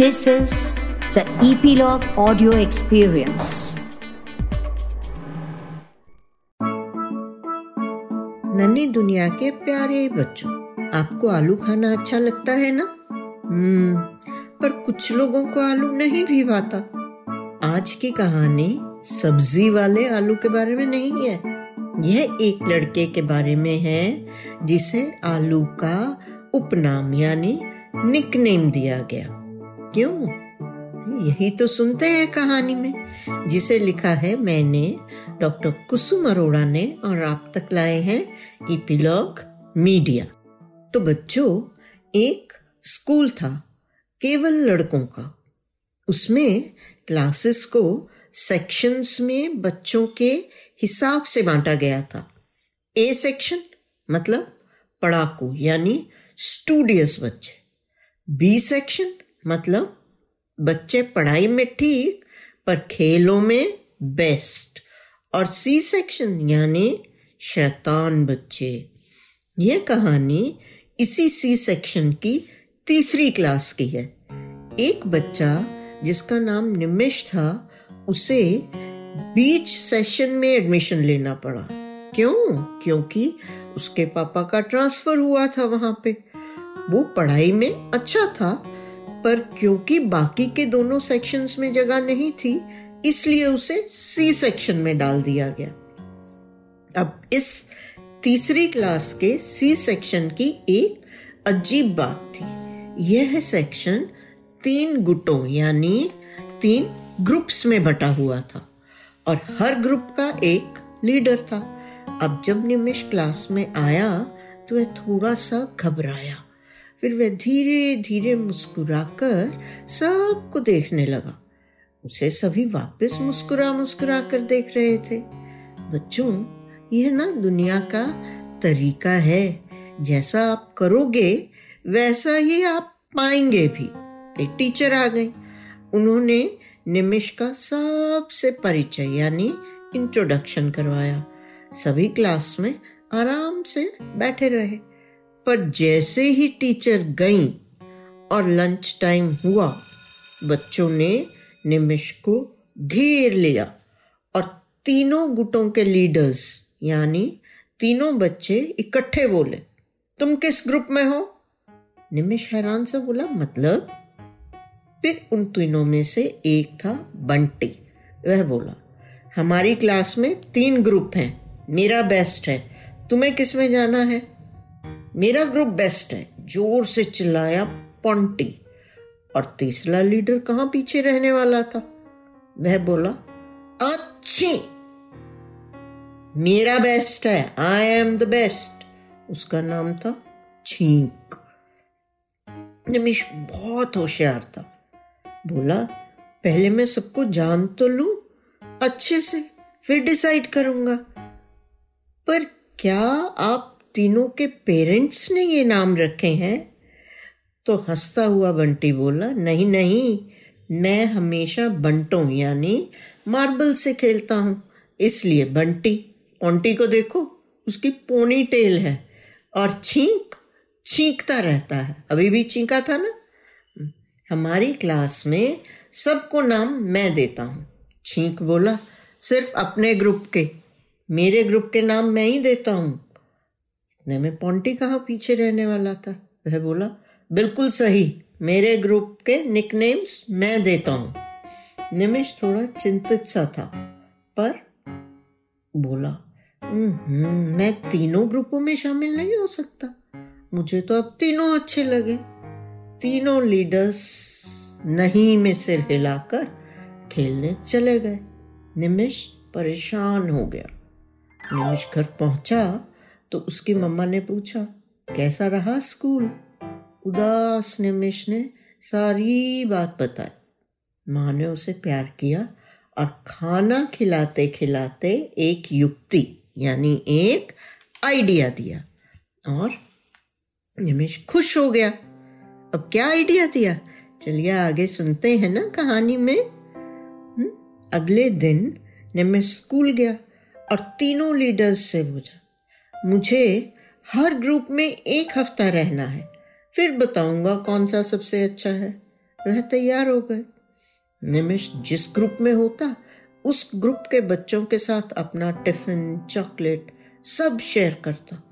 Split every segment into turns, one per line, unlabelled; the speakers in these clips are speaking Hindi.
This is the Epilogue Audio Experience.
नन्ही दुनिया के प्यारे बच्चों, आपको आलू खाना अच्छा लगता है ना? हम्म पर कुछ लोगों को आलू नहीं भी भाता। आज की कहानी सब्ज़ी वाले आलू के बारे में नहीं है। यह एक लड़के के बारे में है, जिसे आलू का उपनाम यानी निकनेम दिया गया। क्यों? यही तो सुनते हैं कहानी में। जिसे लिखा है मैंने, डॉक्टर कुसुम अरोड़ा ने और आप तक लाए हैं इपिलॉग मीडिया। तो बच्चों, एक स्कूल था, केवल लड़कों का। उसमें क्लासेस को सेक्शंस में बच्चों के हिसाब से बांटा गया था। ए सेक्शन मतलब पढ़ाकू, यानी स्टूडियस बच्चे। बी सेक्शन मतलब बच्चे पढ़ाई में ठीक, पर खेलों में बेस्ट और सी सेक्शन यानी शैतान बच्चे। यह कहानी इसी सी सेक्शन की तीसरी क्लास की है। एक बच्चा जिसका नाम निमिष था, उसे बीच सेशन में एडमिशन लेना पड़ा। क्यों? क्योंकि उसके पापा का ट्रांसफ़र हुआ था वहाँ पे। वो पढ़ाई में अच्छा था पर क्योंकि बाकी के दोनों सेक्शंस में जगह नहीं थी, इसलिए उसे सी सेक्शन में डाल दिया गया। अब इस तीसरी क्लास के सी सेक्शन की एक अजीब बात थी। यह सेक्शन तीन गुटों, यानी तीन ग्रुप्स में बटा हुआ था, और हर ग्रुप का एक लीडर था। अब जब निमिष क्लास में आया तो वह थोड़ा सा घबराया। फिर वह धीरे धीरे मुस्कुराकर सबको देखने लगा। उसे सभी वापस मुस्कुरा मुस्कुरा कर देख रहे थे। बच्चों, यह ना दुनिया का तरीका है। जैसा आप करोगे, वैसा ही आप पाएँगे भी। एक टीचर आ गए उन्होंने निमिष का सबसे परिचय, यानी इंट्रोडक्शन करवाया। सभी क्लास में आराम से बैठे रहे। पर जैसे ही टीचर गई और लंच टाइम हुआ, बच्चों ने निमिष को घेर लिया और तीनों गुटों के लीडर्स, यानी तीनों बच्चे इकट्ठे बोले, तुम किस ग्रुप में हो? निमिष हैरान से बोला मतलब? फिर उन तीनों में से एक था बंटी। वह बोला, हमारी क्लास में तीन ग्रुप हैं, मेरा बेस्ट है, तुम्हें किसमें जाना है? मेरा ग्रुप बेस्ट है, ज़ोर से चिल्लाया पॉन्टी। और तीसरा लीडर कहाँ पीछे रहने वाला था? वह बोला, अच्छी, मेरा बेस्ट है आई एम द बेस्ट उसका नाम था छींक। निमिष बहुत होशियार था। बोला, पहले मैं सबको जान तो लू, अच्छे से, फिर डिसाइड करूँगा। पर क्या आप तीनों के पेरेंट्स ने ये नाम रखे हैं। तो हंसता हुआ बंटी बोला, नहीं नहीं, मैं हमेशा बंटों, यानी मार्बल से खेलता हूँ। इसलिए बंटी, ओंटी को देखो, उसकी पोनी टेल है और छींक, छींकता रहता है। अभी भी छींका था ना? हमारी क्लास में सबको नाम मैं देता हूँ। छींक बोला, सिर्फ़ अपने ग्रुप के, मेरे ग्रुप के नाम मैं ही देता हूँ। इतने में पॉन्टी कहाँ पीछे रहने वाला था? वह बोला, बिल्कुल सही। मेरे ग्रुप के निकनेम्स मैं देता हूँ। निमिष थोड़ा चिंतित सा था, पर बोला मैं तीनों ग्रुपों में शामिल नहीं हो सकता। मुझे तो अब तीनों अच्छे लगे। तीनों लीडर्स नहीं में सिर हिलाकर खेलने चले गए। निमिष परेशान हो गया। निमिष घर पहुँचा तो उसकी मम्मा ने पूछा, कैसा रहा स्कूल? उदास निमिष ने सारी बात बताई। माँ ने उसे प्यार किया और खाना खिलाते खिलाते एक युक्ति, यानी एक आइडिया दिया और निमिष खुश हो गया। अब क्या आइडिया दिया? चलिए आगे सुनते हैं ना कहानी में। हुँ? अगले दिन निमिष स्कूल गया और तीनों लीडर्स से पूछा मुझे हर ग्रुप में एक हफ़्ता रहना है। फिर बताऊँगा कौन सा सबसे अच्छा है। वह तैयार हो गए। निमिष जिस ग्रुप में होता, उस ग्रुप के बच्चों के साथ अपना टिफ़िन, चॉकलेट सब शेयर करता।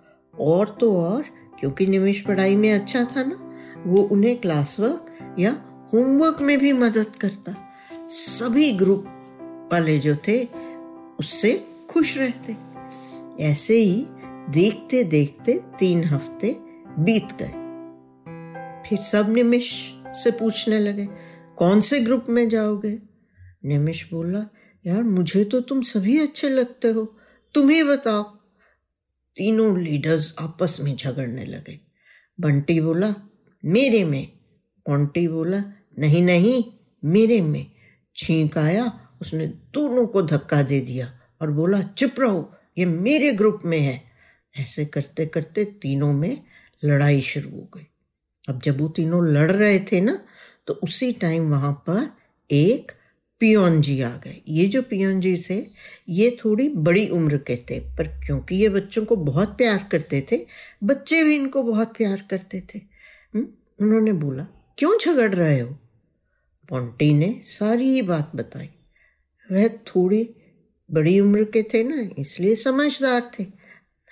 और तो और, क्योंकि निमिष पढ़ाई में अच्छा था ना, वो उन्हें क्लास वर्क या होमवर्क में भी मदद करता। सभी ग्रुप वाले जो थे, उससे खुश रहते। ऐसे ही देखते देखते तीन हफ़्ते बीत गए। फिर सब निमिष से पूछने लगे, कौन से ग्रुप में जाओगे? निमिष बोला, यार, मुझे तो तुम सभी अच्छे लगते हो। तुम्हें बताओ। तीनों लीडर्स आपस में झगड़ने लगे। बंटी बोला, मेरे में। पोंटी बोला, नहीं नहीं, मेरे में। छींक आया, उसने दोनों को धक्का दे दिया और बोला, चुप रहो, ये मेरे ग्रुप में है। ऐसे करते करते तीनों में लड़ाई शुरू हो गई। अब जब वो तीनों लड़ रहे थे ना तो उसी टाइम वहाँ पर एक पियोन जी आ गए। ये जो पियोन जी थे ये थोड़ी बड़ी उम्र के थे, पर क्योंकि ये बच्चों को बहुत प्यार करते थे, बच्चे भी इनको बहुत प्यार करते थे। हुँ? उन्होंने बोला, क्यों झगड़ रहे हो? पोंटी ने सारी बात बताई। वह थोड़ी बड़ी उम्र के थे ना, इसलिए समझदार थे।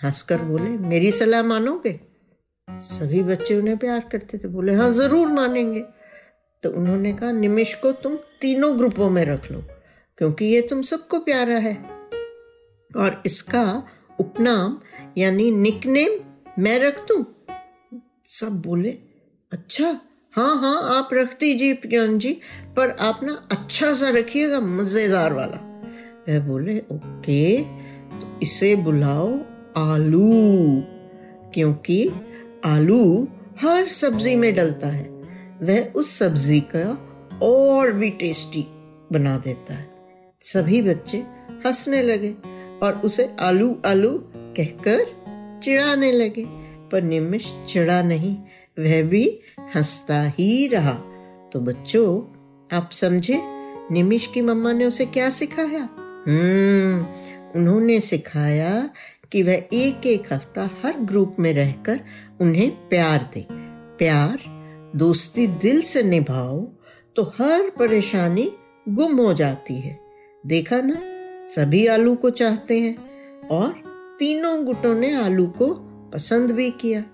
हंसकर बोले, मेरी सलाह मानोगे? सभी बच्चे उन्हें प्यार करते थे। बोले हाँ ज़रूर मानेंगे। तो उन्होंने कहा, निमिष को तुम तीनों ग्रुपों में रख लो, क्योंकि ये तुम सबको प्यारा है। और इसका उपनाम, यानी निकनेम, मैं रख दू? सब बोले अच्छा हाँ हाँ आप रख दीजिए पियन जी, पर आप ना अच्छा सा रखिएगा, मज़ेदार वाला। वह बोले, ओके तो इसे बुलाओ आलू, क्योंकि आलू हर सब्ज़ी में डलता है। वह उस सब्ज़ी का और भी टेस्टी बना देता है। सभी बच्चे हंसने लगे और उसे आलू आलू कहकर चिढ़ाने लगे, पर निमिष चिढ़ा नहीं, वह भी हंसता ही रहा। तो बच्चों, आप समझे निमिष की मम्मा ने उसे क्या सिखाया? हम्म उन्होंने सिखाया कि वह एक एक हफ़्ता हर ग्रुप में रहकर उन्हें प्यार दे। प्यार, दोस्ती दिल से निभाओ तो हर परेशानी गुम हो जाती है। देखा ना, सभी आलू को चाहते हैं, और तीनों गुटों ने आलू को पसंद भी किया।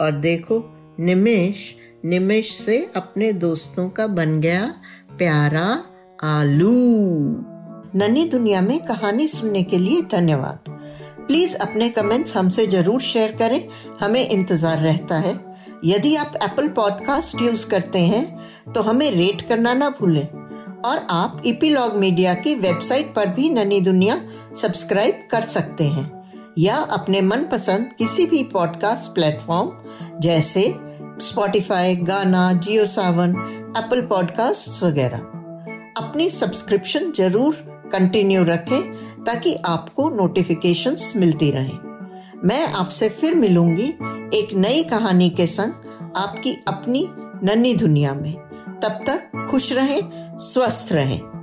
और देखो, निमेश निमेश से अपने दोस्तों का बन गया प्यारा आलू। ननी दुनिया में कहानी सुनने के लिए धन्यवाद। प्लीज़ अपने कमेंट्स हमसे ज़रूर शेयर करें। हमें इंतज़ार रहता है। यदि आप एप्पल पॉडकास्ट यूज़ करते हैं तो हमें रेट करना ना भूलें। और आप इपीलॉग मीडिया की वेबसाइट पर भी ननी दुनिया सब्सक्राइब कर सकते हैं। या अपने मनपसंद किसी भी पॉडकास्ट प्लेटफॉर्म जैसे स्पॉटिफाई गाना जियो सावन एप्पल पॉडकास्ट वगैरह। अपनी सब्सक्रिप्शन ज़रूर कंटिन्यू रखें। ताकि आपको नोटिफिकेशंस मिलती रहें। मैं आपसे फिर मिलूँगी एक नई कहानी के संग आपकी अपनी नन्ही दुनिया में। तब तक खुश रहें, स्वस्थ रहें।